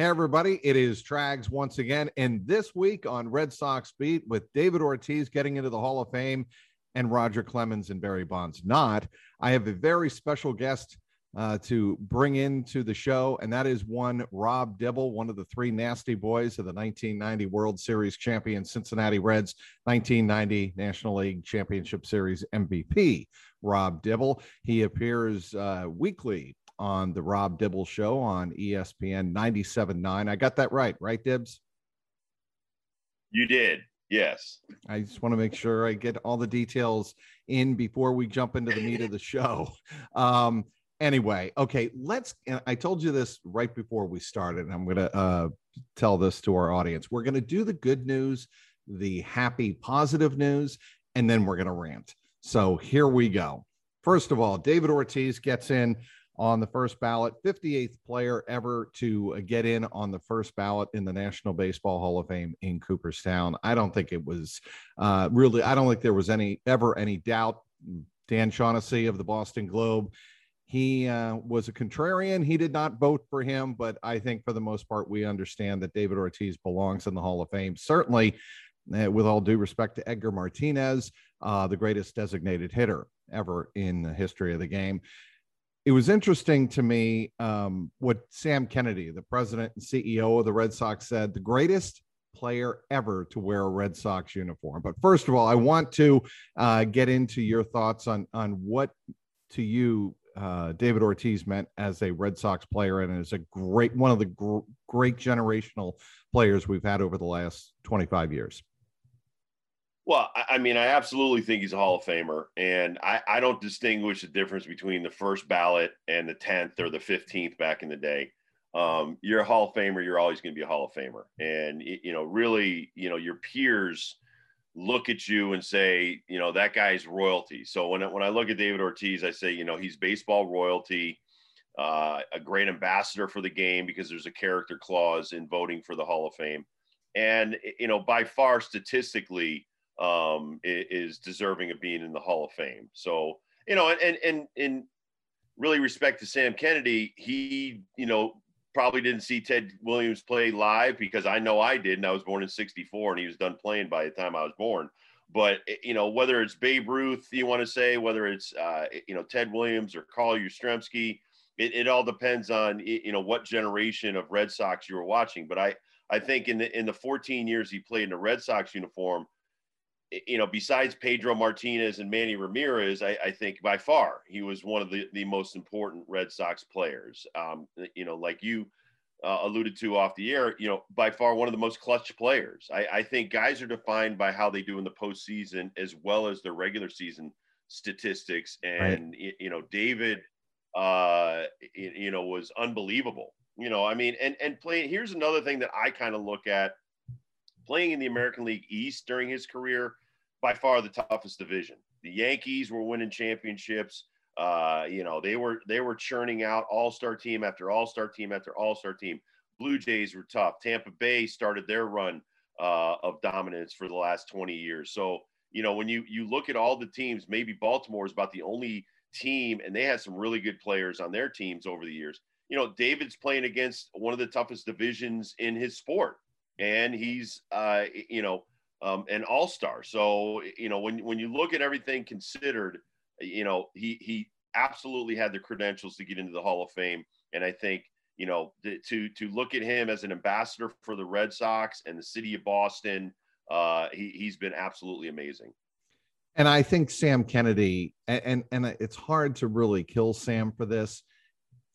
Hey, everybody, it is Trags once again. And this week on Red Sox Beat with David Ortiz getting into the Hall of Fame and Roger Clemens and Barry Bonds not, I have a very special guest uh, to bring into the show, and that is one Rob Dibble, one of the three nasty boys of the 1990 World Series champion Cincinnati Reds, 1990 National League Championship Series MVP. Rob Dibble. He appears uh, weekly on the Rob Dibble Show on ESPN 97.9. I got that right, right, Dibs? You did. Yes. I just want to make sure I get all the details in before we jump into the meat of the show. Um, anyway, okay, let's. I told you this right before we started. and I'm going to uh, tell this to our audience. We're going to do the good news, the happy, positive news, and then we're going to rant. So here we go. First of all, David Ortiz gets in on the first ballot, 58th player ever to uh, get in on the first ballot in the National Baseball Hall of Fame in Cooperstown. I don't think it was uh, really, I don't think there was any ever any doubt. Dan Shaughnessy of the Boston Globe, he uh, was a contrarian. He did not vote for him, but I think for the most part, we understand that David Ortiz belongs in the Hall of Fame. Certainly, uh, with all due respect to Edgar Martinez, uh, the greatest designated hitter ever in the history of the game it was interesting to me um, what Sam Kennedy, the president and CEO of the Red Sox, said the greatest player ever to wear a Red Sox uniform. But first of all, I want to uh, get into your thoughts on on what to you uh, David Ortiz meant as a Red Sox player and as a great one of the gr- great generational players we've had over the last 25 years. Well, I mean, I absolutely think he's a Hall of Famer, and I, I don't distinguish the difference between the first ballot and the tenth or the fifteenth back in the day. Um, you're a Hall of Famer. You're always going to be a Hall of Famer, and you know, really, you know, your peers look at you and say, you know, that guy's royalty. So when I, when I look at David Ortiz, I say, you know, he's baseball royalty, uh, a great ambassador for the game because there's a character clause in voting for the Hall of Fame, and you know, by far statistically um, is deserving of being in the Hall of Fame. So, you know, and, and, and really respect to Sam Kennedy, he, you know, probably didn't see Ted Williams play live because I know I did. And I was born in 64 and he was done playing by the time I was born. But, eh, you know, whether it's Babe Ruth, you want to say, whether it's, uh, you know, Ted Williams or Carl Yastrzemski, it, it all depends on, you know, what generation of Red Sox you were watching. But I, I think in the, in the 14 years he played in a Red Sox uniform, you know, besides Pedro Martinez and Manny Ramirez, I, I, think by far he was one of the, the most important Red Sox players. Um, you know, like you uh, alluded to off the air, you know, by far one of the most clutch players. I, I, think guys are defined by how they do in the postseason as well as their regular season statistics. And, right. you know, David, uh, you know, was unbelievable. You know, I mean, and, and playing, here's another thing that I kind of look at playing in the American League East during his career, by far the toughest division. The Yankees were winning championships. Uh, you know, they were they were churning out all-star team after all-star team after all-star team. Blue Jays were tough. Tampa Bay started their run uh, of dominance for the last 20 years. So, you know, when you you look at all the teams, maybe Baltimore is about the only team, and they had some really good players on their teams over the years. You know, David's playing against one of the toughest divisions in his sport and he's uh, you know um, an all star. So you know when when you look at everything considered, you know he he absolutely had the credentials to get into the Hall of Fame, and I think you know to to look at him as an ambassador for the Red Sox and the city of Boston, uh, he he's been absolutely amazing. And I think Sam Kennedy, and, and, and it's hard to really kill Sam for this.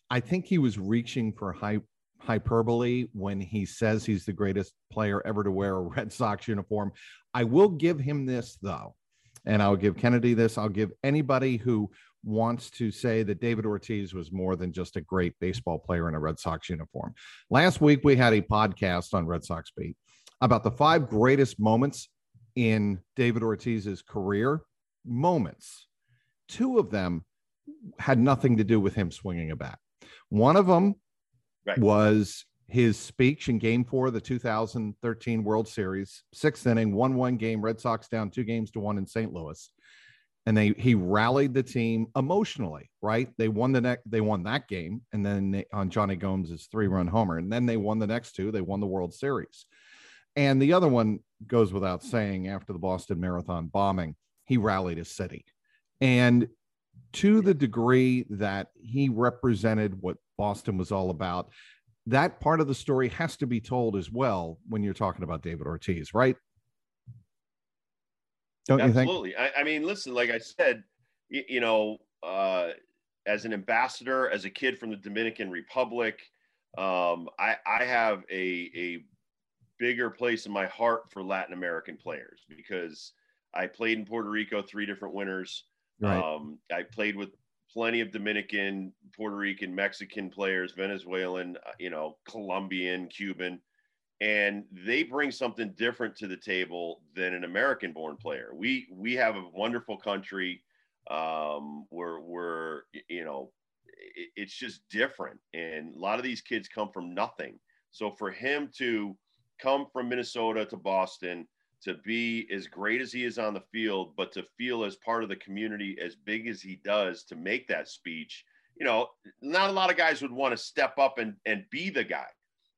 I think he was reaching for high hyperbole when he says he's the greatest player ever to wear a Red Sox uniform. I will give him this, though, and I'll give Kennedy this. I'll give anybody who wants to say that David Ortiz was more than just a great baseball player in a Red Sox uniform. Last week, we had a podcast on Red Sox Beat about the five greatest moments in David Ortiz's career. Moments. Two of them had nothing to do with him swinging a bat. One of them right. was his speech in game four of the 2013 World Series, sixth inning, 1 1 game, Red Sox down two games to one in St. Louis. And they he rallied the team emotionally, right? They won the next, they won that game, and then they, on Jonny Gomes' three run homer, and then they won the next two. They won the World Series, and the other one goes without saying. After the Boston Marathon bombing, he rallied his city, and to the degree that he represented what Boston was all about, that part of the story has to be told as well when you're talking about David Ortiz, right? Don't Absolutely. you think? I, I, mean, listen, like I said, you, you know, uh, as an ambassador, as a kid from the Dominican Republic, um, I, I have a, a bigger place in my heart for Latin American players because I played in Puerto Rico three different winters. Right. Um, I played with plenty of Dominican, Puerto Rican, Mexican players, Venezuelan, uh, you know, Colombian, Cuban, and they bring something different to the table than an American-born player. We we have a wonderful country. Um, we're we're you know, it, it's just different, and a lot of these kids come from nothing. So for him to come from Minnesota to Boston to be as great as he is on the field, but to feel as part of the community as big as he does to make that speech, you know, not a lot of guys would want to step up and, and be the guy.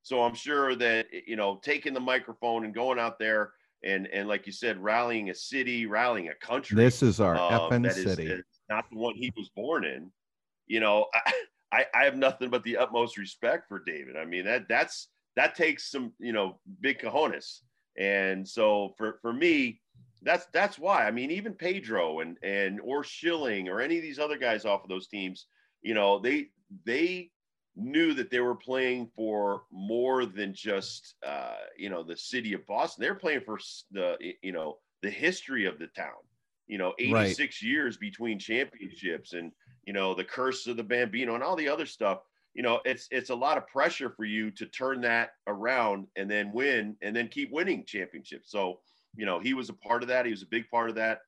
So I'm sure that, you know, taking the microphone and going out there and, and like you said, rallying a city, rallying a country. This is our um, effing city. Is, not the one he was born in. You know, I, I have nothing but the utmost respect for David. I mean, that that's, that takes some, you know, big cojones and so for, for me, that's that's why. I mean, even Pedro and and or Schilling or any of these other guys off of those teams, you know, they they knew that they were playing for more than just uh, you know the city of Boston. They're playing for the you know the history of the town. You know, 86 right. years between championships and you know the curse of the Bambino and all the other stuff you know, it's it's a lot of pressure for you to turn that around and then win and then keep winning championships. So, you know, he was a part of that. He was a big part of that.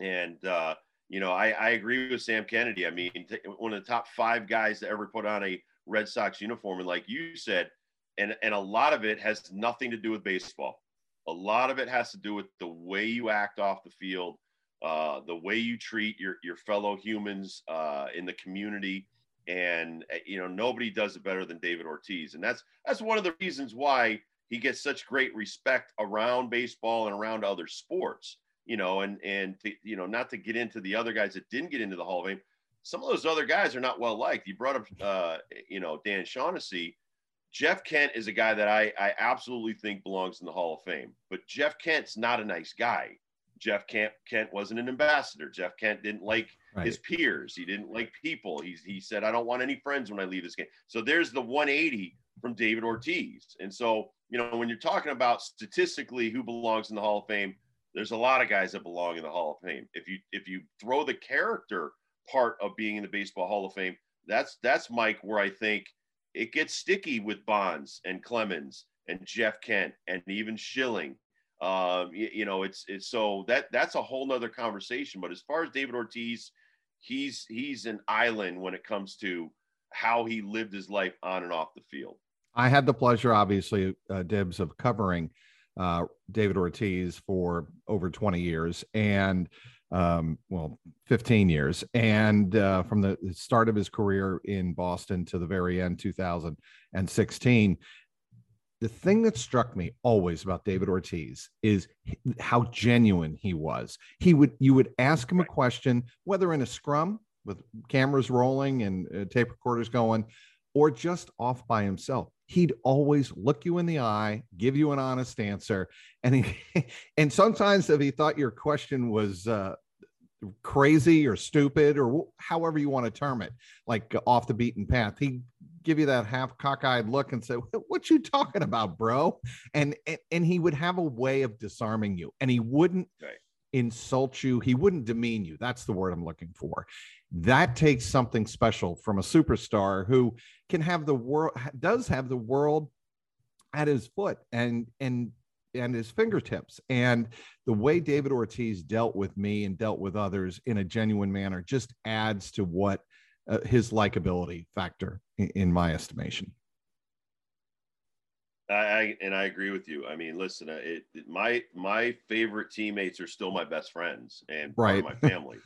And uh, you know, I, I agree with Sam Kennedy. I mean, one of the top five guys to ever put on a Red Sox uniform. And like you said, and and a lot of it has nothing to do with baseball. A lot of it has to do with the way you act off the field, uh, the way you treat your your fellow humans uh, in the community and eh, you know nobody does it better than David Ortiz, and that's that's one of the reasons why he gets such great respect around baseball and around other sports. You know, and and to, you know not to get into the other guys that didn't get into the Hall of Fame. Some of those other guys are not well liked. You brought up, uh, you know, Dan Shaughnessy. Jeff Kent is a guy that I, I absolutely think belongs in the Hall of Fame, but Jeff Kent's not a nice guy. Jeff Kent Kent wasn't an ambassador. Jeff Kent didn't like right. his peers. He didn't like people. He he said, I don't want any friends when I leave this game. So there's the 180 from David Ortiz. And so, you know, when you're talking about statistically who belongs in the Hall of Fame, there's a lot of guys that belong in the Hall of Fame. If you if you throw the character part of being in the Baseball Hall of Fame, that's that's Mike where I think it gets sticky with Bonds and Clemens and Jeff Kent and even Schilling um, you, you, know, it's it's so that that's a whole nother conversation. But as far as David Ortiz, he's he's an island when it comes to how he lived his life on and off the field. I had the pleasure, obviously, uh, Dibs, of covering uh, David Ortiz for over 20 years and, um, well, 15 years. And uh, from the start of his career in Boston to the very end, 2016 the thing that struck me always about David Ortiz is how genuine he was. He would you would ask him a question, whether in a scrum with cameras rolling and uh, tape recorders going, or just off by himself. He'd always look you in the eye, give you an honest answer, and he, and sometimes if he thought your question was uh, crazy or stupid or however you want to term it, like off the beaten path, he give you that half cockeyed look and say, "What you talking about, bro?" And, and and he would have a way of disarming you, and he wouldn't. Right. insult you. He wouldn't demean you. That's the word I'm looking for. That takes something special from a superstar who can have the world does have the world at his foot and and and his fingertips. And the way David Ortiz dealt with me and dealt with others in a genuine manner just adds to what uh, his likability factor in, in my estimation. I, I, and I agree with you. I mean, listen, uh, it, it, my my favorite teammates are still my best friends and right. my family.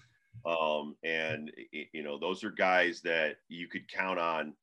um, and you know, those are guys that you could count on,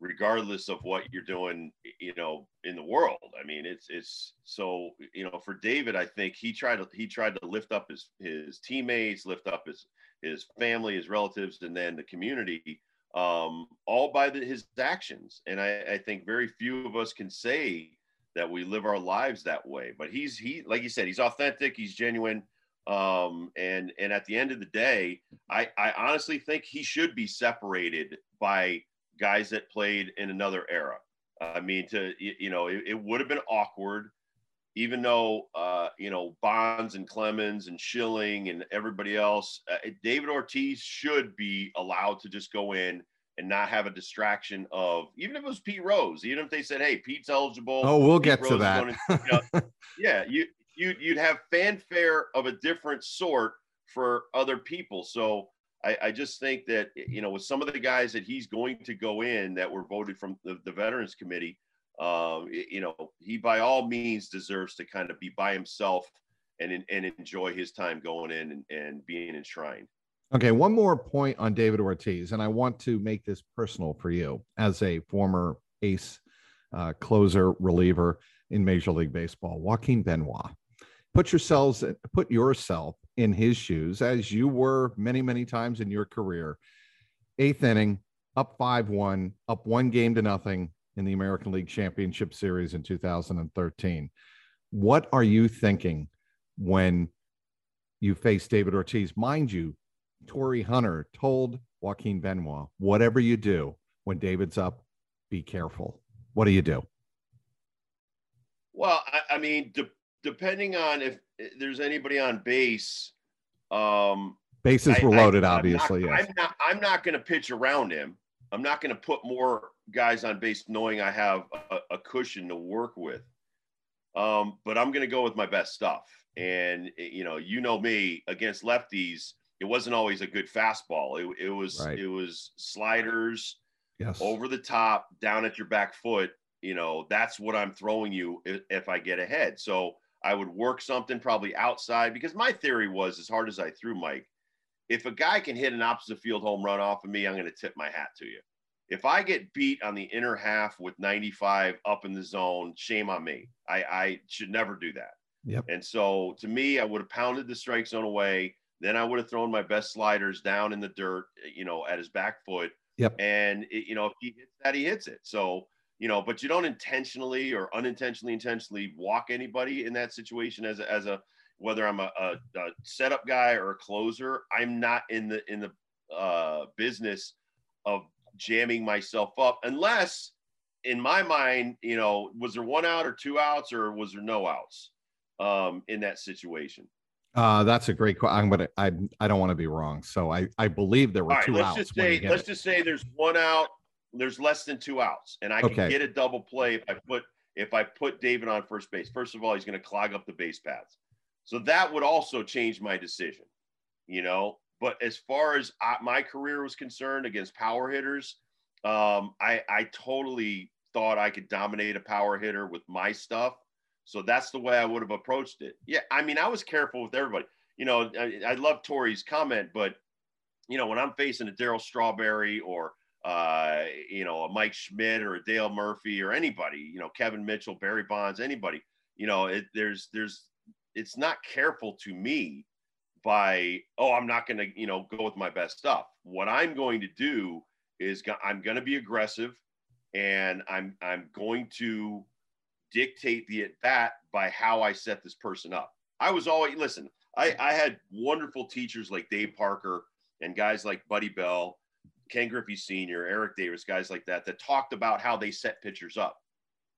regardless of what you're doing. You know, in the world. I mean, it's it's so you know, for David, I think he tried to he tried to lift up his his teammates, lift up his his family, his relatives, and then the community um, all by the, his actions. And I, I, think very few of us can say that we live our lives that way. But he's he, like you said, he's authentic, he's genuine, um, and and at the end of the day, I, I honestly think he should be separated by guys that played in another era. I mean, to you know, it, it would have been awkward even though uh, you know Bonds and Clemens and Schilling and everybody else, uh, David Ortiz should be allowed to just go in and not have a distraction of even if it was Pete Rose, even if they said, "Hey, Pete's eligible." Oh, we'll Pete get Rose to that. you know, yeah, you you you'd have fanfare of a different sort for other people. So I, I, just think that you know with some of the guys that he's going to go in that were voted from the, the Veterans Committee um, you know, he by all means deserves to kind of be by himself and and enjoy his time going in and, and being enshrined. Okay, one more point on David Ortiz, and I want to make this personal for you as a former ace uh, closer reliever in Major League Baseball, Joaquin Benoit. Put yourselves, put yourself in his shoes, as you were many, many times in your career. Eighth inning, up five one, up one game to nothing, in the American League Championship Series in 2013. What are you thinking when you face David Ortiz? Mind you, Torii Hunter told Joaquin Benoit, whatever you do when David's up, be careful. What do you do? Well, I, I mean, de- depending on if, there's anybody on base, um, bases were loaded, I, obviously. I'm not, yes. I'm not, I'm not going to pitch around him. I'm not going to put more guys on base knowing I have a, a cushion to work with. Um, but I'm going to go with my best stuff. And, you know, you know me against lefties, it wasn't always a good fastball. It, it was, right. it was sliders yes. over the top, down at your back foot. You know, that's what I'm throwing you if, if I get ahead. So I would work something probably outside because my theory was as hard as I threw Mike, if a guy can hit an opposite field home run off of me, I'm going to tip my hat to you. If I get beat on the inner half with 95 up in the zone, shame on me. I, I should never do that. Yep. And so to me, I would have pounded the strike zone away. Then I would have thrown my best sliders down in the dirt, you know, at his back foot. Yep. And it, you know, if he hits that, he hits it. So you know, but you don't intentionally or unintentionally intentionally walk anybody in that situation as a, as a whether I'm a, a, a setup guy or a closer. I'm not in the in the uh, business of jamming myself up unless in my mind you know was there one out or two outs or was there no outs um, in that situation uh, that's a great question. I'm gonna. I I don't want to be wrong, so I I believe there were right, two let's outs. Just say, let's it. just say there's one out. There's less than two outs, and I can get a double play if I put if I put David on first base. First of all, he's going to clog up the base paths, so that would also change my decision. You know, but as far as I, my career was concerned against power hitters, um, I, I totally thought I could dominate a power hitter with my stuff. So that's the way I would have approached it. Yeah, I mean, I was careful with everybody. You know, I, I love Torii's comment, but you know, when I'm facing a Darryl Strawberry or uh, you know, a Mike Schmidt or a Dale Murphy or anybody, you know, Kevin Mitchell, Barry Bonds, anybody, you know, it, there's there's it's not careful to me by oh i'm not going to you know go with my best stuff. What i'm going to do is go- i'm going to be aggressive and i'm i'm going to dictate the at bat by how i set this person up. I was always listen i i had wonderful teachers like dave parker and guys like buddy bell ken griffey senior eric davis guys like that that talked about how they set pitchers up.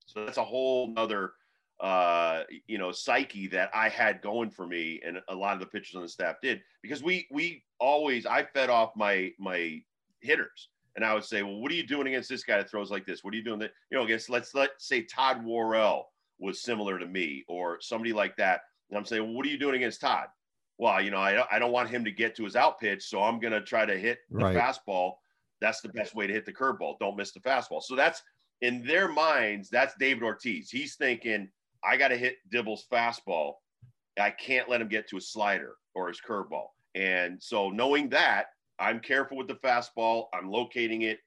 So that's a whole nother uh, you know, psyche that I had going for me, and a lot of the pitchers on the staff did because we we always I fed off my my hitters, and I would say, well, what are you doing against this guy that throws like this? What are you doing that you know against? Let's let's say Todd Worrell was similar to me, or somebody like that, and I'm saying, well, what are you doing against Todd? Well, you know, I I don't want him to get to his out pitch, so I'm going to try to hit the right. fastball. That's the best way to hit the curveball. Don't miss the fastball. So that's in their minds. That's David Ortiz. He's thinking I got to hit Dibble's fastball. I can't let him get to a slider or his curveball. And so knowing that, I'm careful with the fastball. I'm locating it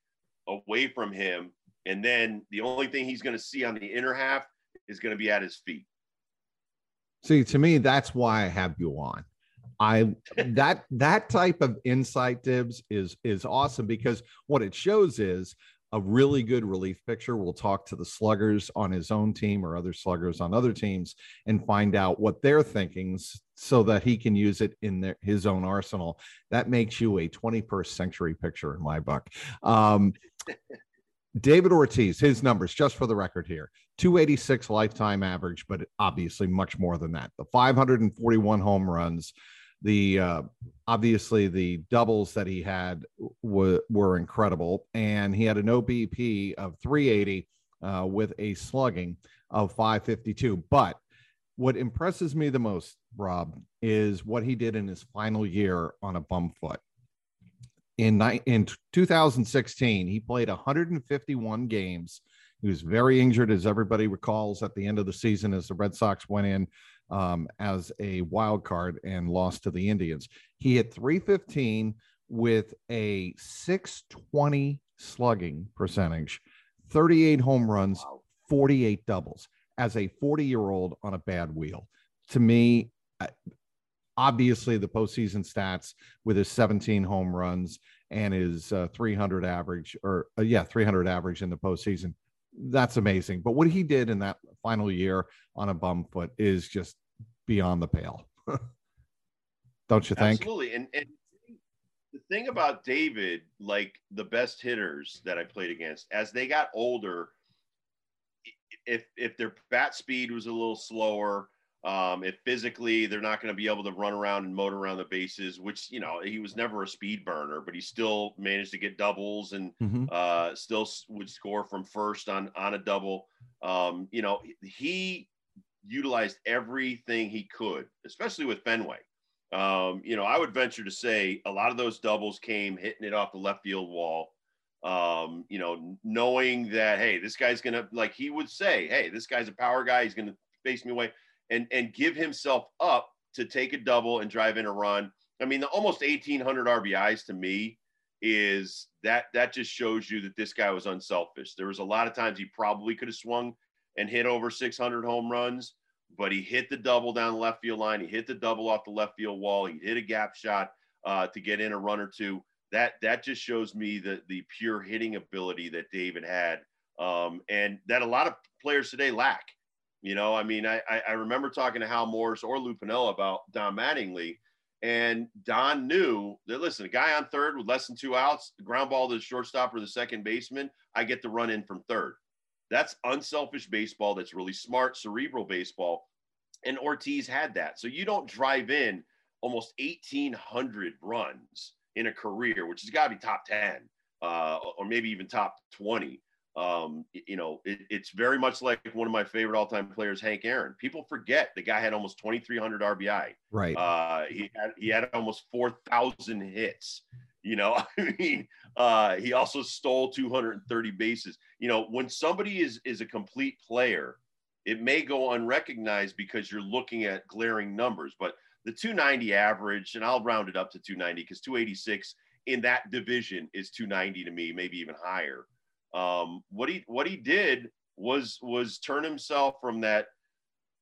away from him. And then the only thing he's going to see on the inner half is going to be at his feet. See, to me, that's why I have you on. I that that type of insight dibs is is awesome because what it shows is a really good relief pitcher. We'll talk to the sluggers on his own team or other sluggers on other teams and find out what they're thinking so that he can use it in their, his own arsenal. That makes you a 21st century pitcher in my book. Um, David Ortiz, his numbers, just for the record here 286 lifetime average, but obviously much more than that. The 541 home runs, the uh, obviously the doubles that he had w- were incredible, and he had an OBP of 380 uh, with a slugging of 552. But what impresses me the most, Rob, is what he did in his final year on a bum foot. In, in 2016, he played 151 games. He was very injured, as everybody recalls, at the end of the season as the Red Sox went in um, as a wild card and lost to the Indians. He hit 315 with a 620 slugging percentage, 38 home runs, 48 doubles as a 40 year old on a bad wheel. To me, obviously the postseason stats with his 17 home runs and his uh, 300 average, or uh, yeah, 300 average in the postseason that's amazing. But what he did in that final year on a bum foot is just beyond the pale. Don't you think? Absolutely. And, and the thing about David, like the best hitters that I played against, as they got older, if if their bat speed was a little slower, um, if physically they're not going to be able to run around and motor around the bases, which you know he was never a speed burner, but he still managed to get doubles and mm-hmm. uh, still would score from first on on a double. Um, you know he utilized everything he could, especially with Fenway. Um, you know, I would venture to say a lot of those doubles came hitting it off the left field wall. Um, you know, knowing that hey, this guy's gonna like he would say, hey, this guy's a power guy, he's gonna face me away and and give himself up to take a double and drive in a run. I mean, the almost 1800 RBIs to me is that that just shows you that this guy was unselfish. There was a lot of times he probably could have swung and hit over 600 home runs, but he hit the double down the left field line. He hit the double off the left field wall. He hit a gap shot uh, to get in a run or two. That that just shows me the the pure hitting ability that David had, um, and that a lot of players today lack. You know, I mean, I, I remember talking to Hal Morris or Lou Piniella about Don Mattingly, and Don knew that listen, a guy on third with less than two outs, ground ball to the shortstop or the second baseman, I get to run in from third. That's unselfish baseball. That's really smart, cerebral baseball. And Ortiz had that. So you don't drive in almost 1,800 runs in a career, which has got to be top 10 uh, or maybe even top 20. Um, you know, it, it's very much like one of my favorite all-time players, Hank Aaron. People forget the guy had almost 2,300 RBI. Right. Uh, he had he had almost 4,000 hits. You know, I mean, uh, he also stole 230 bases. You know, when somebody is is a complete player, it may go unrecognized because you're looking at glaring numbers. But the 290 average, and I'll round it up to 290 because 286 in that division is 290 to me, maybe even higher. Um, what he what he did was was turn himself from that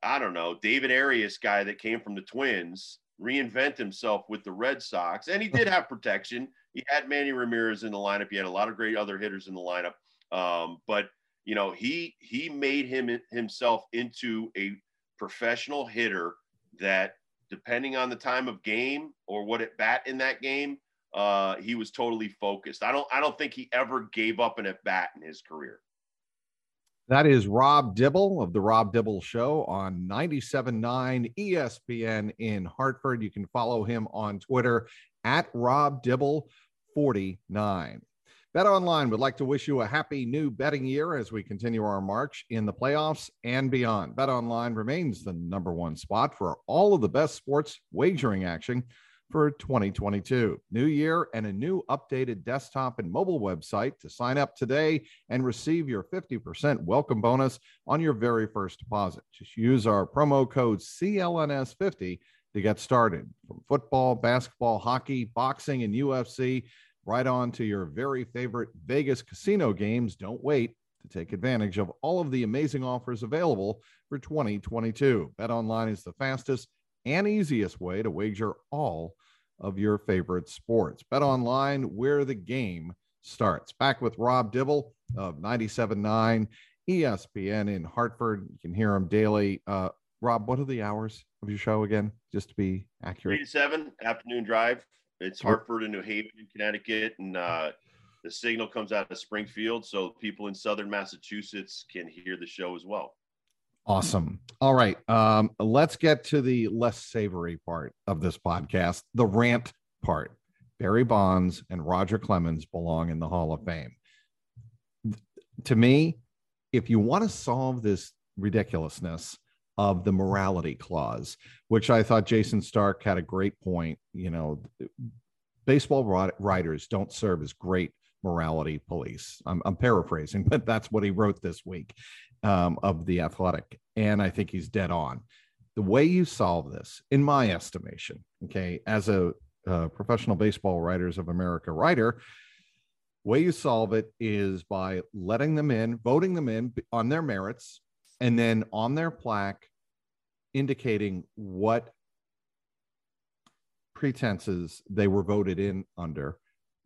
I don't know David Arias guy that came from the Twins, reinvent himself with the Red Sox, and he did have protection. He had Manny Ramirez in the lineup. He had a lot of great other hitters in the lineup, um, but you know he he made him himself into a professional hitter that depending on the time of game or what at bat in that game uh, he was totally focused. I don't I don't think he ever gave up an at bat in his career. That is Rob Dibble of the Rob Dibble Show on 97.9 ESPN in Hartford. You can follow him on Twitter at Rob Dibble 49. Bet Online would like to wish you a happy new betting year as we continue our march in the playoffs and beyond. Bet Online remains the number one spot for all of the best sports wagering action for 2022. New year and a new updated desktop and mobile website to sign up today and receive your 50% welcome bonus on your very first deposit. Just use our promo code CLNS50 to get started. From football, basketball, hockey, boxing, and UFC, right on to your very favorite Vegas casino games. Don't wait to take advantage of all of the amazing offers available for 2022. Bet online is the fastest and easiest way to wager all of your favorite sports. Bet online where the game starts. Back with Rob Dibble of 97.9 ESPN in Hartford. You can hear him daily. Uh, Rob, what are the hours of your show again, just to be accurate? Three to seven afternoon drive. It's Hartford and New Haven, in Connecticut, and uh, the signal comes out of Springfield, so people in southern Massachusetts can hear the show as well. Awesome. All right. Um, let's get to the less savory part of this podcast, the rant part. Barry Bonds and Roger Clemens belong in the Hall of Fame. To me, if you want to solve this ridiculousness of the morality clause, which I thought Jayson Stark had a great point, you know, baseball writers don't serve as great morality police. I'm, I'm paraphrasing, but that's what he wrote this week um, of the athletic. And I think he's dead on. The way you solve this, in my estimation, okay, as a uh, professional baseball writers of America writer, way you solve it is by letting them in, voting them in on their merits, and then on their plaque indicating what pretenses they were voted in under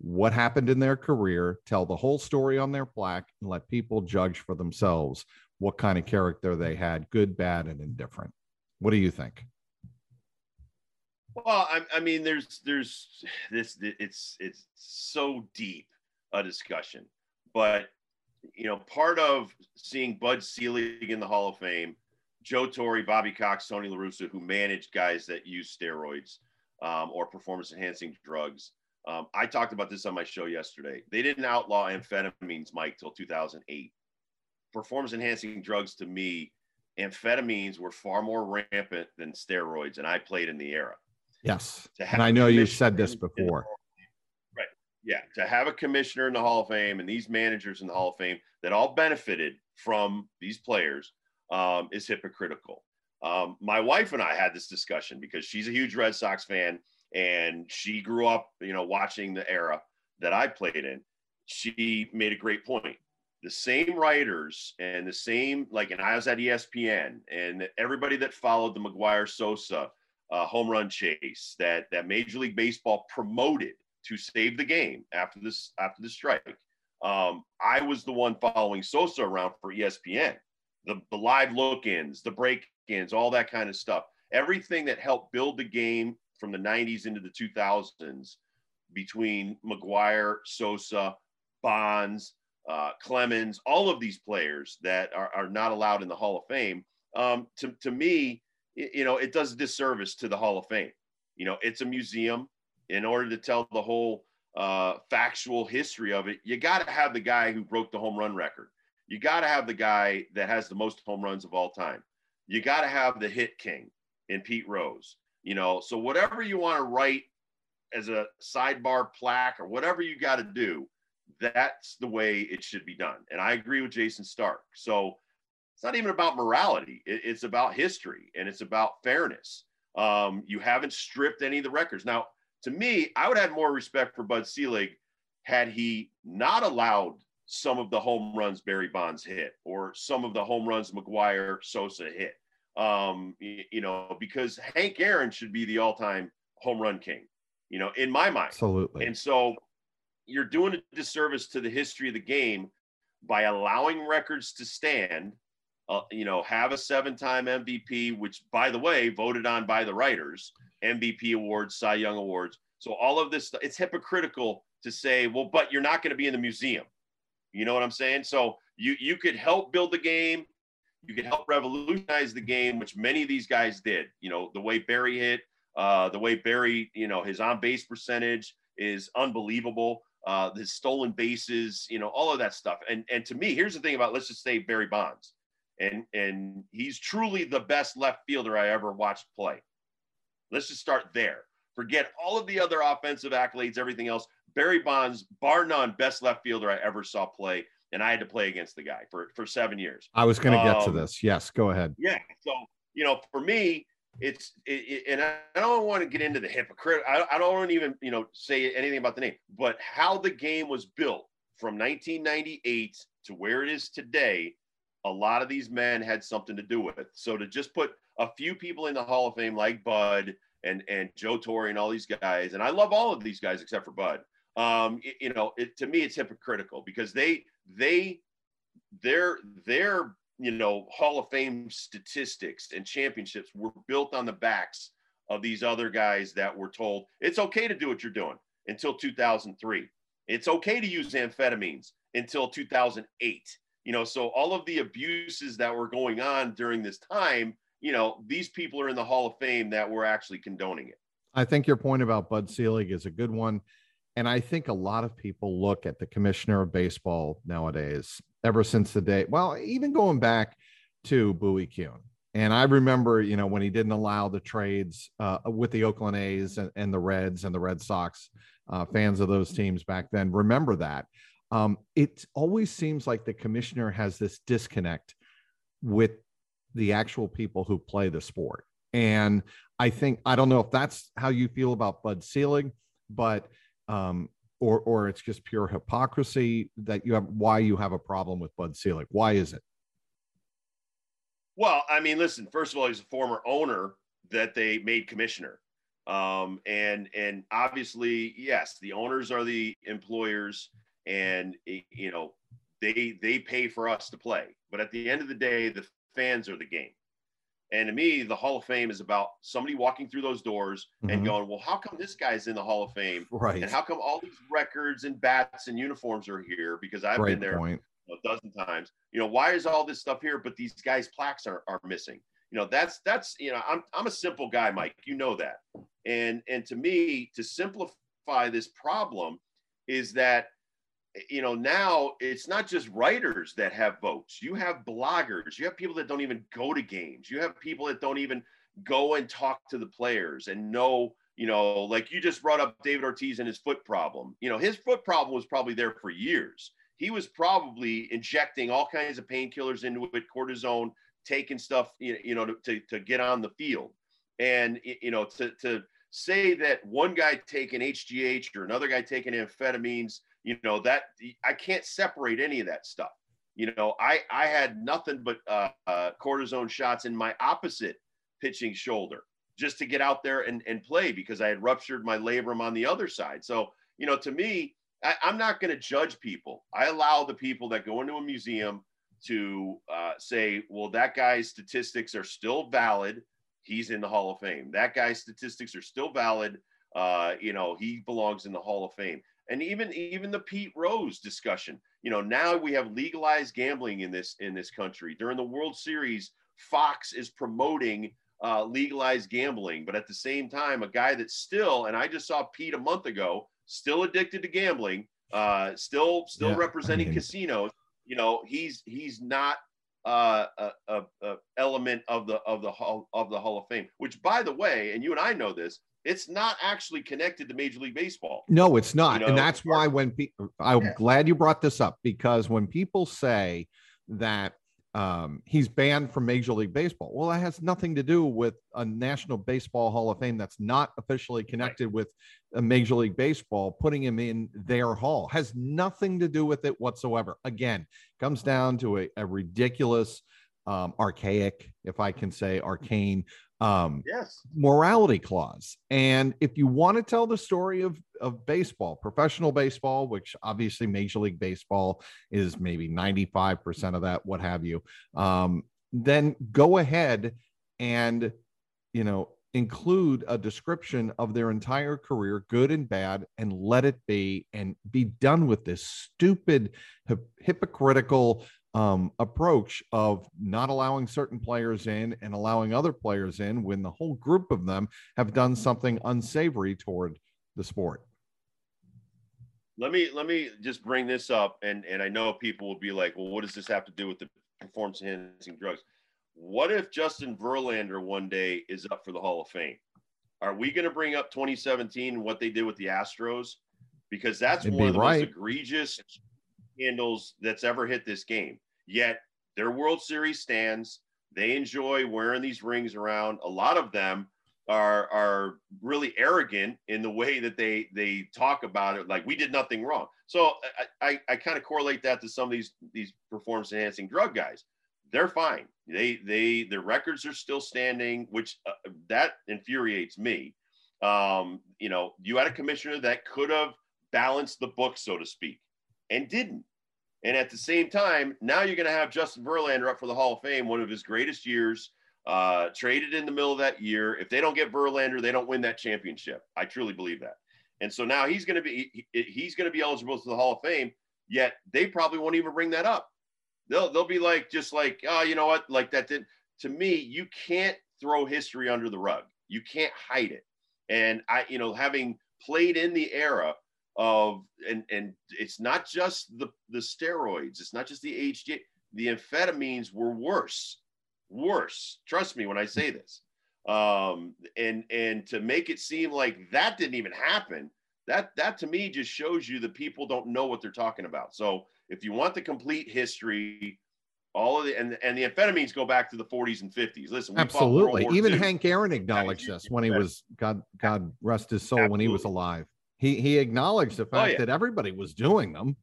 what happened in their career, tell the whole story on their plaque, and let people judge for themselves what kind of character they had good, bad, and indifferent. What do you think? Well, I, I mean, there's there's this it's it's so deep a discussion, but you know, part of seeing Bud Selig in the Hall of Fame, Joe Torre, Bobby Cox, Tony La Russa, who managed guys that use steroids um, or performance enhancing drugs, um, I talked about this on my show yesterday. They didn't outlaw amphetamines, Mike, till 2008. Performance enhancing drugs to me, amphetamines were far more rampant than steroids, and I played in the era. Yes. And I know you said this before. Right. Yeah. To have a commissioner in the Hall of Fame and these managers in the Hall of Fame that all benefited from these players um, is hypocritical. Um, my wife and I had this discussion because she's a huge Red Sox fan and she grew up, you know, watching the era that I played in. She made a great point. The same writers and the same, like, and I was at ESPN, and everybody that followed the McGwire Sosa uh, home run chase that that Major League Baseball promoted to save the game after this after the strike. Um, I was the one following Sosa around for ESPN, the, the live look-ins, the break-ins, all that kind of stuff. Everything that helped build the game from the 90s into the 2000s between McGwire, Sosa, Bonds, uh, Clemens, all of these players that are, are not allowed in the Hall of Fame. Um, to, to me, you know, it does disservice to the Hall of Fame. You know, it's a museum. In order to tell the whole uh, factual history of it, you got to have the guy who broke the home run record. You got to have the guy that has the most home runs of all time. You got to have the hit king in Pete Rose you know so whatever you want to write as a sidebar plaque or whatever you got to do that's the way it should be done. And i agree with jayson stark. So it's not even about morality. It's about history and it's about fairness. Um, you haven't stripped any of the records. Now to me i would have more respect for bud selig had he not allowed some of the home runs barry bonds hit or some of the home runs mcgwire sosa hit um, you know, because Hank Aaron should be the all-time home run king, you know, in my mind. Absolutely. And so you're doing a disservice to the history of the game by allowing records to stand. Uh, you know, have a seven-time MVP, which, by the way, voted on by the writers, MVP awards, Cy Young awards. So all of this, it's hypocritical to say, well, but you're not going to be in the museum. You know what I'm saying? So you you could help build the game. You could help revolutionize the game, which many of these guys did. You know, the way Barry hit, uh, the way Barry, you know, his on base percentage is unbelievable. Uh, his stolen bases, you know, all of that stuff. And and to me, here's the thing about let's just say Barry Bonds, and and he's truly the best left fielder I ever watched play. Let's just start there. Forget all of the other offensive accolades, everything else. Barry Bonds, bar none, best left fielder I ever saw play and I had to play against the guy for for seven years. I was going to get um, to this. Yes, go ahead. Yeah. So you know, for me, it's it, it, and I, don't want to get into the hypocrite. I, I don't want even you know say anything about the name, but how the game was built from 1998 to where it is today. A lot of these men had something to do with it. So to just put a few people in the Hall of Fame like Bud and and Joe Torre and all these guys, and I love all of these guys except for Bud. Um, it, you know, it, to me, it's hypocritical because they they their their you know Hall of Fame statistics and championships were built on the backs of these other guys that were told it's okay to do what you're doing until 2003. It's okay to use amphetamines until 2008. You know, so all of the abuses that were going on during this time, you know, these people are in the Hall of Fame that were actually condoning it. I think your point about Bud Selig is a good one. And I think a lot of people look at the commissioner of baseball nowadays, ever since the day, well, even going back to Bowie Kuhn. And I remember, you know, when he didn't allow the trades uh, with the Oakland A's and, and, the Reds and the Red Sox, uh, fans of those teams back then, remember that. Um, it always seems like the commissioner has this disconnect with the actual people who play the sport. And I think, I don't know if that's how you feel about Bud Selig, but um, or or it's just pure hypocrisy that you have why you have a problem with Bud Selig. Why is it? Well, I mean, listen. First of all, he's a former owner that they made commissioner, um, and and obviously, yes, the owners are the employers, and you know they they pay for us to play. But at the end of the day, the fans are the game. And to me, the Hall of Fame is about somebody walking through those doors mm-hmm. and going, well, how come this guy's in the Hall of Fame? Right. And how come all these records and bats and uniforms are here? Because I've Great been there a dozen times. You know, why is all this stuff here, but these guys' plaques are, are missing? You know, that's that's you know, I'm I'm a simple guy, Mike. You know that. And and to me, to simplify this problem is that you know now it's not just writers that have votes. You have bloggers. You have people that don't even go to games. You have people that don't even go and talk to the players and know you know like you just brought up david ortiz and his foot problem. You know his foot problem was probably there for years. He was probably injecting all kinds of painkillers into it cortisone taking stuff you know to, to, to get on the field. And you know to, to say that one guy taking hgh or another guy taking amphetamines you know that i can't separate any of that stuff. You know i i had nothing but uh, uh, cortisone shots in my opposite pitching shoulder just to get out there and, and play because i had ruptured my labrum on the other side. So you know to me I, am not going to judge people. I allow the people that go into a museum to uh, say well that guy's statistics are still valid. He's in the hall of fame. That guy's statistics are still valid. Uh, you know he belongs in the hall of fame and even even the Pete Rose discussion. You know, now we have legalized gambling in this in this country. During the World Series, Fox is promoting uh, legalized gambling, but at the same time, a guy that's still and I just saw Pete a month ago, still addicted to gambling, uh, still still yeah, representing I mean, casinos. You know, he's he's not uh, a, a, a, element of the of the hall of the Hall of Fame. Which, by the way, and you and I know this, it's not actually connected to Major League Baseball. No, it's not. You know? And that's why when pe- I'm yeah. glad you brought this up because when people say that um, he's banned from Major League Baseball, well, that has nothing to do with a National Baseball Hall of Fame that's not officially connected right. with a Major League Baseball, putting him in their hall has nothing to do with it whatsoever. Again, comes down to a, a ridiculous um, archaic, if I can say arcane um, yes. morality clause. And if you want to tell the story of, of baseball, professional baseball, which obviously Major League Baseball is maybe 95% of that, what have you, um, then go ahead and, you know, include a description of their entire career, good and bad, and let it be and be done with this stupid, hypocritical um, approach of not allowing certain players in and allowing other players in when the whole group of them have done something unsavory toward the sport. Let me let me just bring this up, and and I know people will be like, well, what does this have to do with the performance enhancing drugs? What if Justin Verlander one day is up for the Hall of Fame? Are we going to bring up 2017 and what they did with the Astros? Because that's It'd one of the right. most egregious scandals that's ever hit this game. Yet their World Series stands. They enjoy wearing these rings around. A lot of them are are really arrogant in the way that they they talk about it. Like we did nothing wrong. So I I, I kind of correlate that to some of these these performance enhancing drug guys. They're fine. They they their records are still standing, which uh, that infuriates me. Um, you know, you had a commissioner that could have balanced the book, so to speak, and didn't. And at the same time, now you're going to have Justin Verlander up for the Hall of Fame, one of his greatest years, uh, traded in the middle of that year. If they don't get Verlander, they don't win that championship. I truly believe that. And so now he's going to be he's going to be eligible to the Hall of Fame. Yet they probably won't even bring that up. They'll they'll be like just like oh you know what like that did to me you can't throw history under the rug. You can't hide it. And I you know having played in the era of and and it's not just the the steroids it's not just the HG the amphetamines were worse worse. Trust me when I say this. Um and and to make it seem like that didn't even happen that that to me just shows you that people don't know what they're talking about. So if you want the complete history all of the and, and the amphetamines go back to the 40s and 50s listen absolutely. Even hank aaron acknowledged this when he was god god rest his soul absolutely. when he was alive he he acknowledged the oh, fact oh, yeah. that everybody was doing them.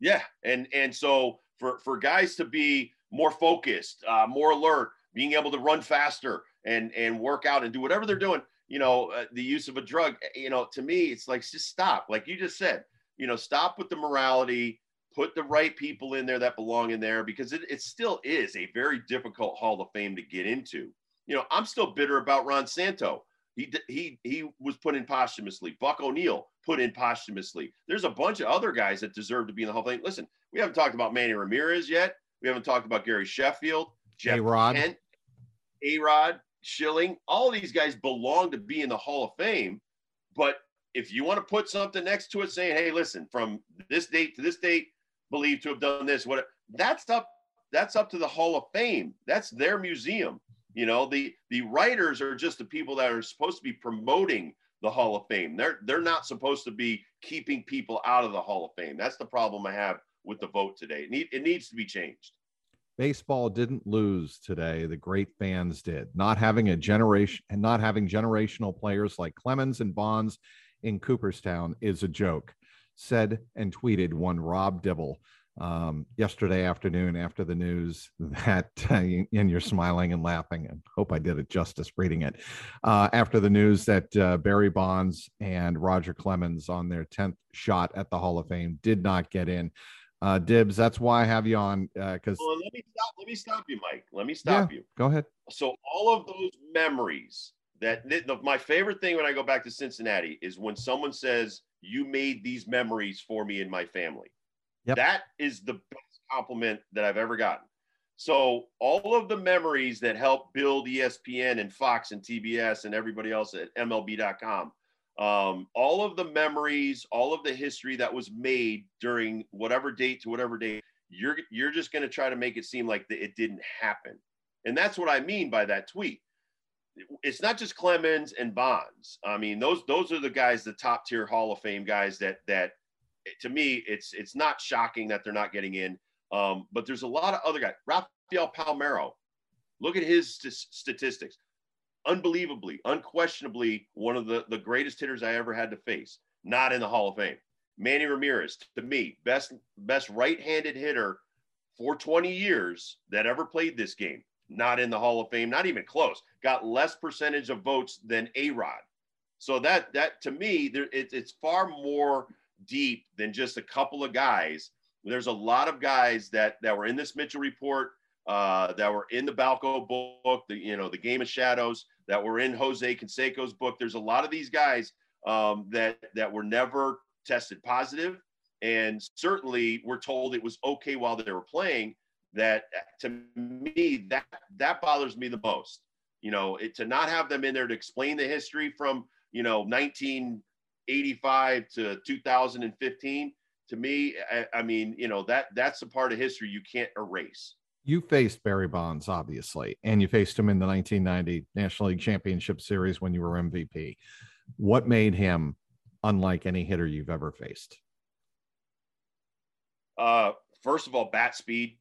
Yeah, and and so for for guys to be more focused, uh, more alert, being able to run faster and and work out and do whatever they're doing, you know, uh, the use of a drug, eh, you know, to me, it's like just stop, like you just said, you know, stop with the morality. Put the right people in there that belong in there because it, it still is a very difficult Hall of Fame to get into. You know, I'm still bitter about Ron Santo. He he he was put in posthumously. Buck O'Neill put in posthumously. There's a bunch of other guys that deserve to be in the Hall of Fame. Listen, we haven't talked about Manny Ramirez yet. We haven't talked about Gary Sheffield, Jeff A-Rod. Kent, A-Rod, Schilling. All these guys belong to be in the Hall of Fame. But if you want to put something next to it saying, hey, listen, from this date to this date, believed to have done this, what that's up, that's up to the Hall of Fame. That's their museum. You know, the the writers are just the people that are supposed to be promoting the Hall of Fame. They're they're not supposed to be keeping people out of the Hall of Fame. That's the problem I have with the vote today. It, need, it needs to be changed. Baseball didn't lose today. The great fans did. Not having a generation and not having generational players like Clemens and Bonds in Cooperstown is a joke, said and tweeted one Rob Dibble um, yesterday afternoon after the news that, uh, and you're smiling and laughing, and hope I did it justice reading it. Uh, after the news that uh, Barry Bonds and Roger Clemens on their 10th shot at the Hall of Fame did not get in. Uh, Dibs, that's why I have you on because. Uh, well, let me stop. Let me stop you, Mike. Let me stop yeah, you. Go ahead. So all of those memories that the, my favorite thing when I go back to Cincinnati is when someone says, "You made these memories for me and my family." Yep. That is the best compliment that I've ever gotten. So all of the memories that help build ESPN and Fox and TBS and everybody else at MLB.com, um, all of the memories, all of the history that was made during whatever date to whatever date, you're you're just going to try to make it seem like it didn't happen, and that's what I mean by that tweet. It's not just Clemens and Bonds. I mean, those those are the guys, the top tier Hall of Fame guys that that to me, it's it's not shocking that they're not getting in. Um, but there's a lot of other guys. Rafael Palmeiro, look at his st- statistics. Unbelievably, unquestionably, one of the, the greatest hitters I ever had to face. Not in the Hall of Fame. Manny Ramirez, to me, best best right-handed hitter for 20 years that ever played this game. Not in the Hall of Fame, not even close. Got less percentage of votes than A Rod. So that that to me, there, it, it's far more deep than just a couple of guys. There's a lot of guys that that were in this Mitchell report, uh, that were in the Balco book, the you know the Game of Shadows, that were in Jose Canseco's book. There's a lot of these guys um, that that were never tested positive, And certainly we're told it was okay while they were playing. That to me, that that bothers me the most. You know, it, to not have them in there to explain the history from, you know, 1985 to 2015 to me, I, I, mean, you know, that that's a part of history you can't erase. You faced Barry Bonds, obviously, and you faced him in the 1990 National League Championship Series when you were MVP. What made him unlike any hitter you've ever faced? Uh, first of all, bat speed,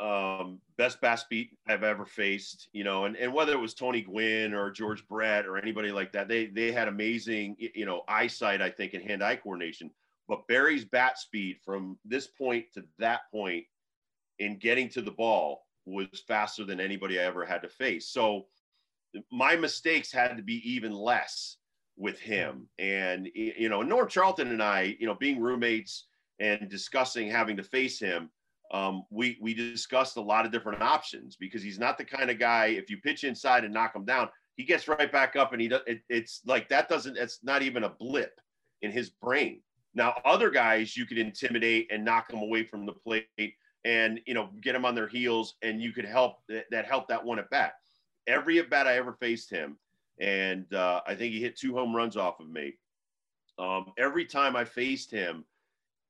um, best bat speed I've ever faced. You know, and, and whether it was Tony Gwynn or George Brett or anybody like that, they they had amazing, you know, eyesight. I think and hand-eye coordination. But Barry's bat speed from this point to that point in getting to the ball was faster than anybody I ever had to face. So my mistakes had to be even less with him. And, you know, Norm Charlton and I, you know, being roommates and discussing having to face him, um, we, we discussed a lot of different options because he's not the kind of guy, if you pitch inside and knock him down, he gets right back up and he does, it, it's like that doesn't, it's not even a blip in his brain. Now, other guys you could intimidate and knock them away from the plate and, you know, get them on their heels and you could help that, that help that one at bat. Every at bat I ever faced him, and uh, I think he hit two home runs off of me. Um, every time I faced him,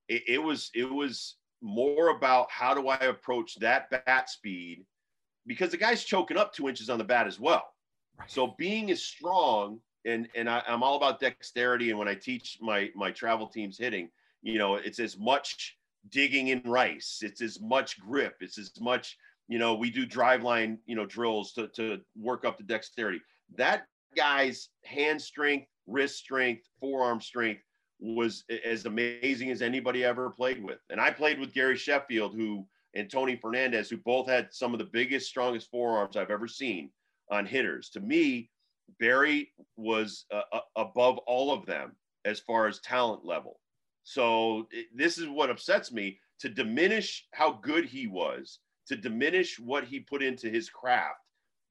it, it was it was more about how do I approach that bat speed because the guy's choking up two inches on the bat as well. So being as strong and and I, am all about dexterity. And when I teach my my travel teams hitting, you know, it's as much digging in rice, it's as much grip, it's as much you know. We do drive line you know drills to to work up the dexterity. That guy's hand strength, wrist strength, forearm strength was as amazing as anybody ever played with. And I played with Gary Sheffield, who and Tony Fernandez, who both had some of the biggest, strongest forearms I've ever seen on hitters. To me, Barry was uh, uh, above all of them as far as talent level. So this is what upsets me to diminish how good he was, to diminish what he put into his craft.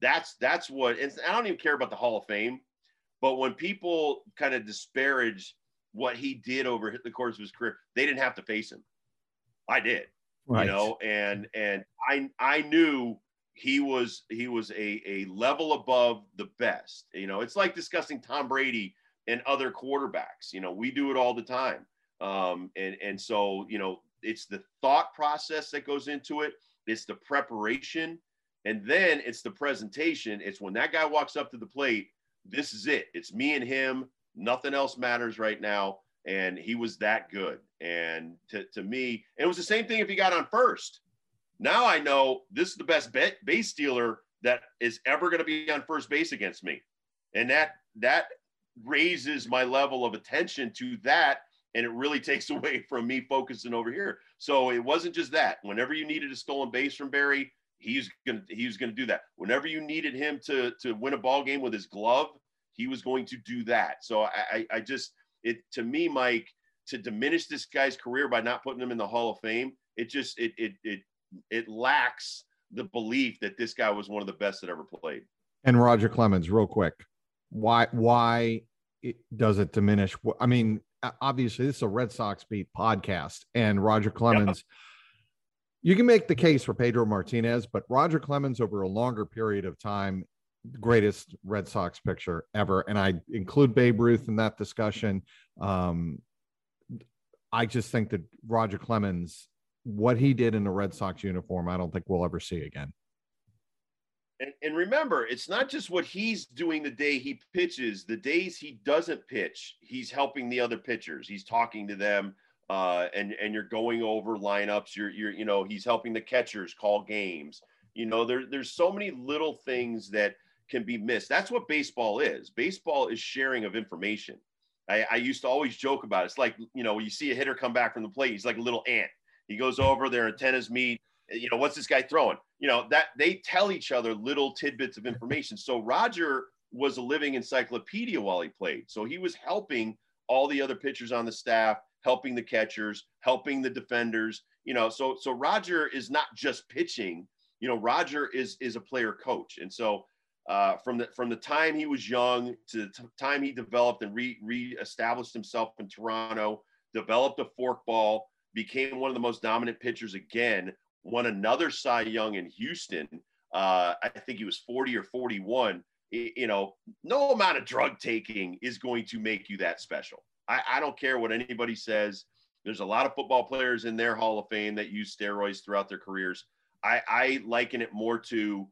That's that's what. And I don't even care about the Hall of Fame, but when people kind of disparage what he did over the course of his career, they didn't have to face him. I did, right. you know, and and I I knew he was he was a, a level above the best. You know, it's like discussing Tom Brady and other quarterbacks. You know, we do it all the time. Um, and and so you know, it's the thought process that goes into it. It's the preparation, and then it's the presentation. It's when that guy walks up to the plate. This is it. It's me and him. Nothing else matters right now. And he was that good. And to, to me, it was the same thing if he got on first now I know this is the best bet, base stealer that is ever going to be on first base against me. And that that raises my level of attention to that and it really takes away from me focusing over here. So it wasn't just that. Whenever you needed a stolen base from Barry, he's gonna he was gonna do that. Whenever you needed him to to win a ball game with his glove, he was going to do that. So I I just it to me, Mike, to diminish this guy's career by not putting him in the Hall of Fame, it just it it it it lacks the belief that this guy was one of the best that ever played. And Roger Clemens, real quick, why why it, does it diminish? I mean, obviously this is a Red Sox beat podcast, and Roger Clemens. Yeah. You can make the case for Pedro Martinez, but Roger Clemens over a longer period of time, greatest Red Sox pitcher ever, and I include Babe Ruth in that discussion. Um, I just think that Roger Clemens what he did in the Red Sox uniform, I don't think we'll ever see again. And, and, remember, it's not just what he's doing the day he pitches. The days he doesn't pitch, he's helping the other pitchers. He's talking to them, uh, and and you're going over lineups. You're you're you know he's helping the catchers call games. You know there there's so many little things that can be missed. That's what baseball is. Baseball is sharing of information. I, I used to always joke about it. It's like you know you see a hitter come back from the plate. He's like a little ant he goes over, their antennas meet. You know, what's this guy throwing? You know, that they tell each other little tidbits of information. So Roger was a living encyclopedia while he played. So he was helping all the other pitchers on the staff, helping the catchers, helping the defenders. You know, so so Roger is not just pitching. You know, Roger is is a player coach, and so uh, from the from the time he was young to the time he developed and re reestablished himself in Toronto, developed a forkball, became one of the most dominant pitchers again, won another Cy Young in Houston. Uh, I think he was 40 or 41. You know, no amount of drug taking is going to make you that special. I, I don't care what anybody says. There's a lot of football players in their Hall of Fame that use steroids throughout their careers. I, I liken it more to,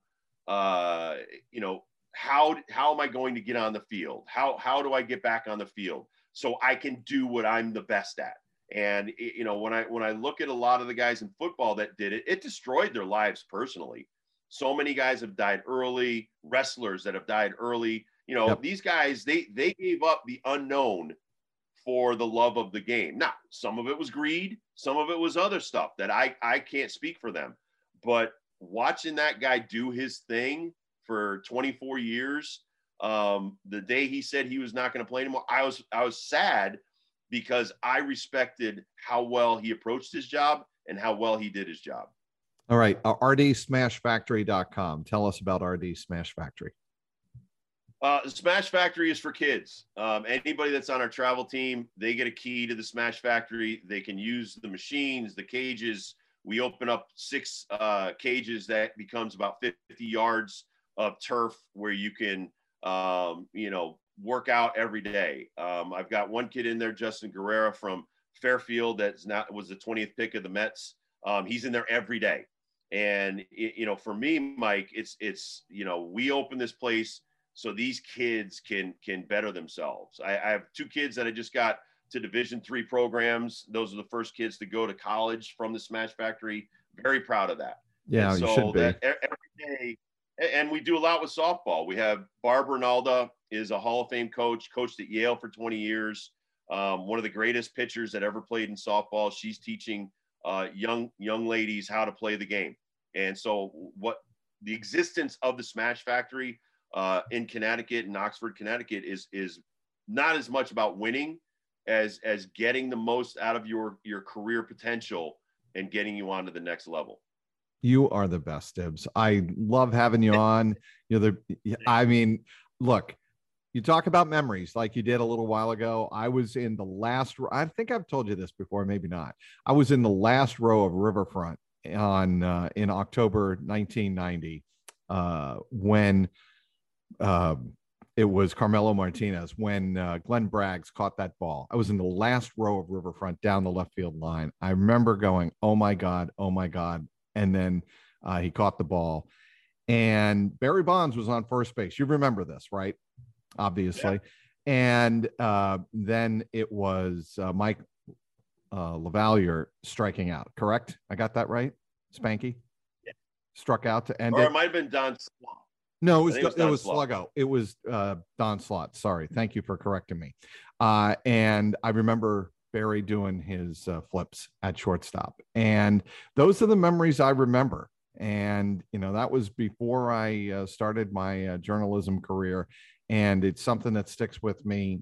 uh, you know, how how am I going to get on the field? How how do I get back on the field so I can do what I'm the best at? And it, you know, when I when I look at a lot of the guys in football that did it, it destroyed their lives personally. So many guys have died early, wrestlers that have died early. You know, yep. these guys they they gave up the unknown for the love of the game. Now, some of it was greed, some of it was other stuff that I I can't speak for them. But watching that guy do his thing for 24 years, um, the day he said he was not going to play anymore, I was I was sad because I respected how well he approached his job and how well he did his job. All right. Uh, rdsmashfactory.com. Tell us about RD Smash Factory. Uh, Smash Factory is for kids. Um, anybody that's on our travel team, they get a key to the Smash Factory. They can use the machines, the cages. We open up six uh, cages that becomes about 50 yards of turf where you can, um, you know, work out every day. Um, I've got one kid in there, Justin Guerrera from Fairfield, that's not was the 20th pick of the Mets. Um, he's in there every day, and it, you know, for me, Mike, it's it's you know, we open this place so these kids can can better themselves. I, I have two kids that I just got to Division three programs. Those are the first kids to go to college from the Smash Factory. Very proud of that. Yeah, and so you should be. every day and we do a lot with softball. We have Barbara Nalda is a Hall of Fame coach, coached at Yale for 20 years. Um, one of the greatest pitchers that ever played in softball. She's teaching uh, young young ladies how to play the game. And so, what the existence of the Smash Factory uh, in Connecticut in Oxford, Connecticut, is is not as much about winning as as getting the most out of your your career potential and getting you on to the next level. You are the best, Dibs. I love having you on. You're the, I mean, look, you talk about memories like you did a little while ago. I was in the last, I think I've told you this before, maybe not. I was in the last row of Riverfront on, uh, in October 1990 uh, when uh, it was Carmelo Martinez, when uh, Glenn Braggs caught that ball. I was in the last row of Riverfront down the left field line. I remember going, oh my God, oh my God, and then uh, he caught the ball. And Barry Bonds was on first base. You remember this, right? Obviously. Yeah. And uh, then it was uh, Mike uh, LaValliere striking out, correct? I got that right? Spanky? Yeah. Struck out to end or it. it might have been Don. No, it was, it was, it was Sluggo. It was uh, Don Slaught. Sorry. Thank you for correcting me. Uh, and I remember Barry doing his uh, flips at shortstop. And those are the memories I remember. And, you know, that was before I uh, started my uh, journalism career. And it's something that sticks with me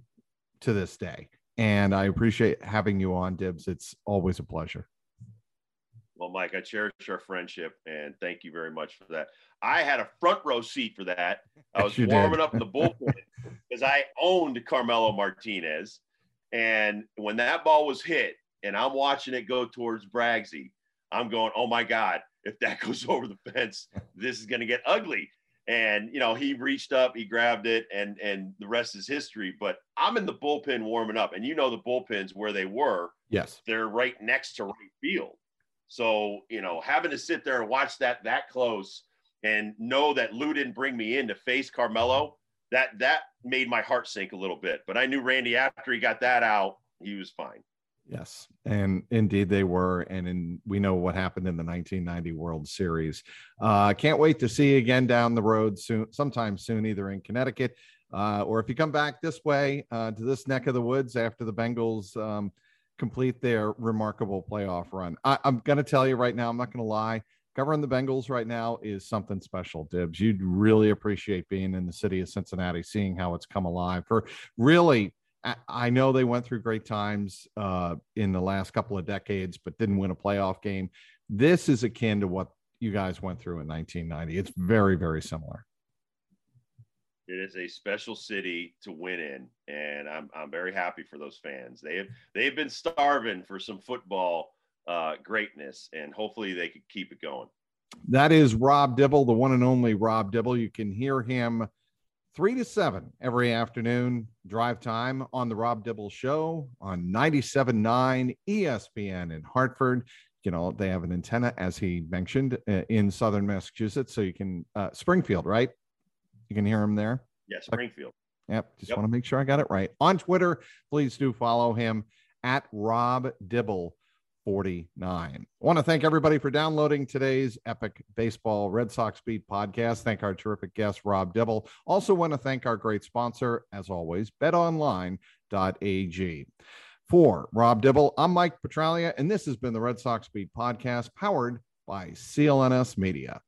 to this day. And I appreciate having you on, Dibs. It's always a pleasure. Well, Mike, I cherish our friendship and thank you very much for that. I had a front row seat for that. I was warming did. up in the bullpen because I owned Carmelo Martinez and when that ball was hit and I'm watching it go towards Braggsy, I'm going, oh my God, if that goes over the fence, this is going to get ugly. And, you know, he reached up, he grabbed it, and and the rest is history. But I'm in the bullpen warming up. And you know the bullpens where they were. Yes. They're right next to right field. So, you know, having to sit there and watch that that close and know that Lou didn't bring me in to face Carmelo, that that made my heart sink a little bit. But I knew Randy after he got that out, he was fine. Yes, and indeed they were, and in, we know what happened in the 1990 World Series. Uh, can't wait to see you again down the road soon, sometime soon, either in Connecticut uh, or if you come back this way uh, to this neck of the woods after the Bengals um, complete their remarkable playoff run. I, I'm going to tell you right now, I'm not going to lie covering the Bengals right now is something special, Dibs. You'd really appreciate being in the city of Cincinnati, seeing how it's come alive. For really, I know they went through great times uh, in the last couple of decades, but didn't win a playoff game. This is akin to what you guys went through in 1990. It's very, very similar. It is a special city to win in, and I'm I'm very happy for those fans. They have they've been starving for some football uh, greatness, and hopefully they could keep it going. That is Rob Dibble, the one and only Rob Dibble. You can hear him three to seven every afternoon, drive time on the Rob Dibble Show on 97.9 ESPN in Hartford. You know, they have an antenna, as he mentioned, uh, in southern Massachusetts. So you can, uh, Springfield, right? You can hear him there. Yes, Springfield. Yep. Just yep. want to make sure I got it right. On Twitter, please do follow him at Rob Dibble. 49. I want to thank everybody for downloading today's Epic Baseball Red Sox Beat podcast. Thank our terrific guest, Rob Dibble. Also, want to thank our great sponsor, as always, betonline.ag. For Rob Dibble, I'm Mike Petraglia, and this has been the Red Sox Beat podcast powered by CLNS Media.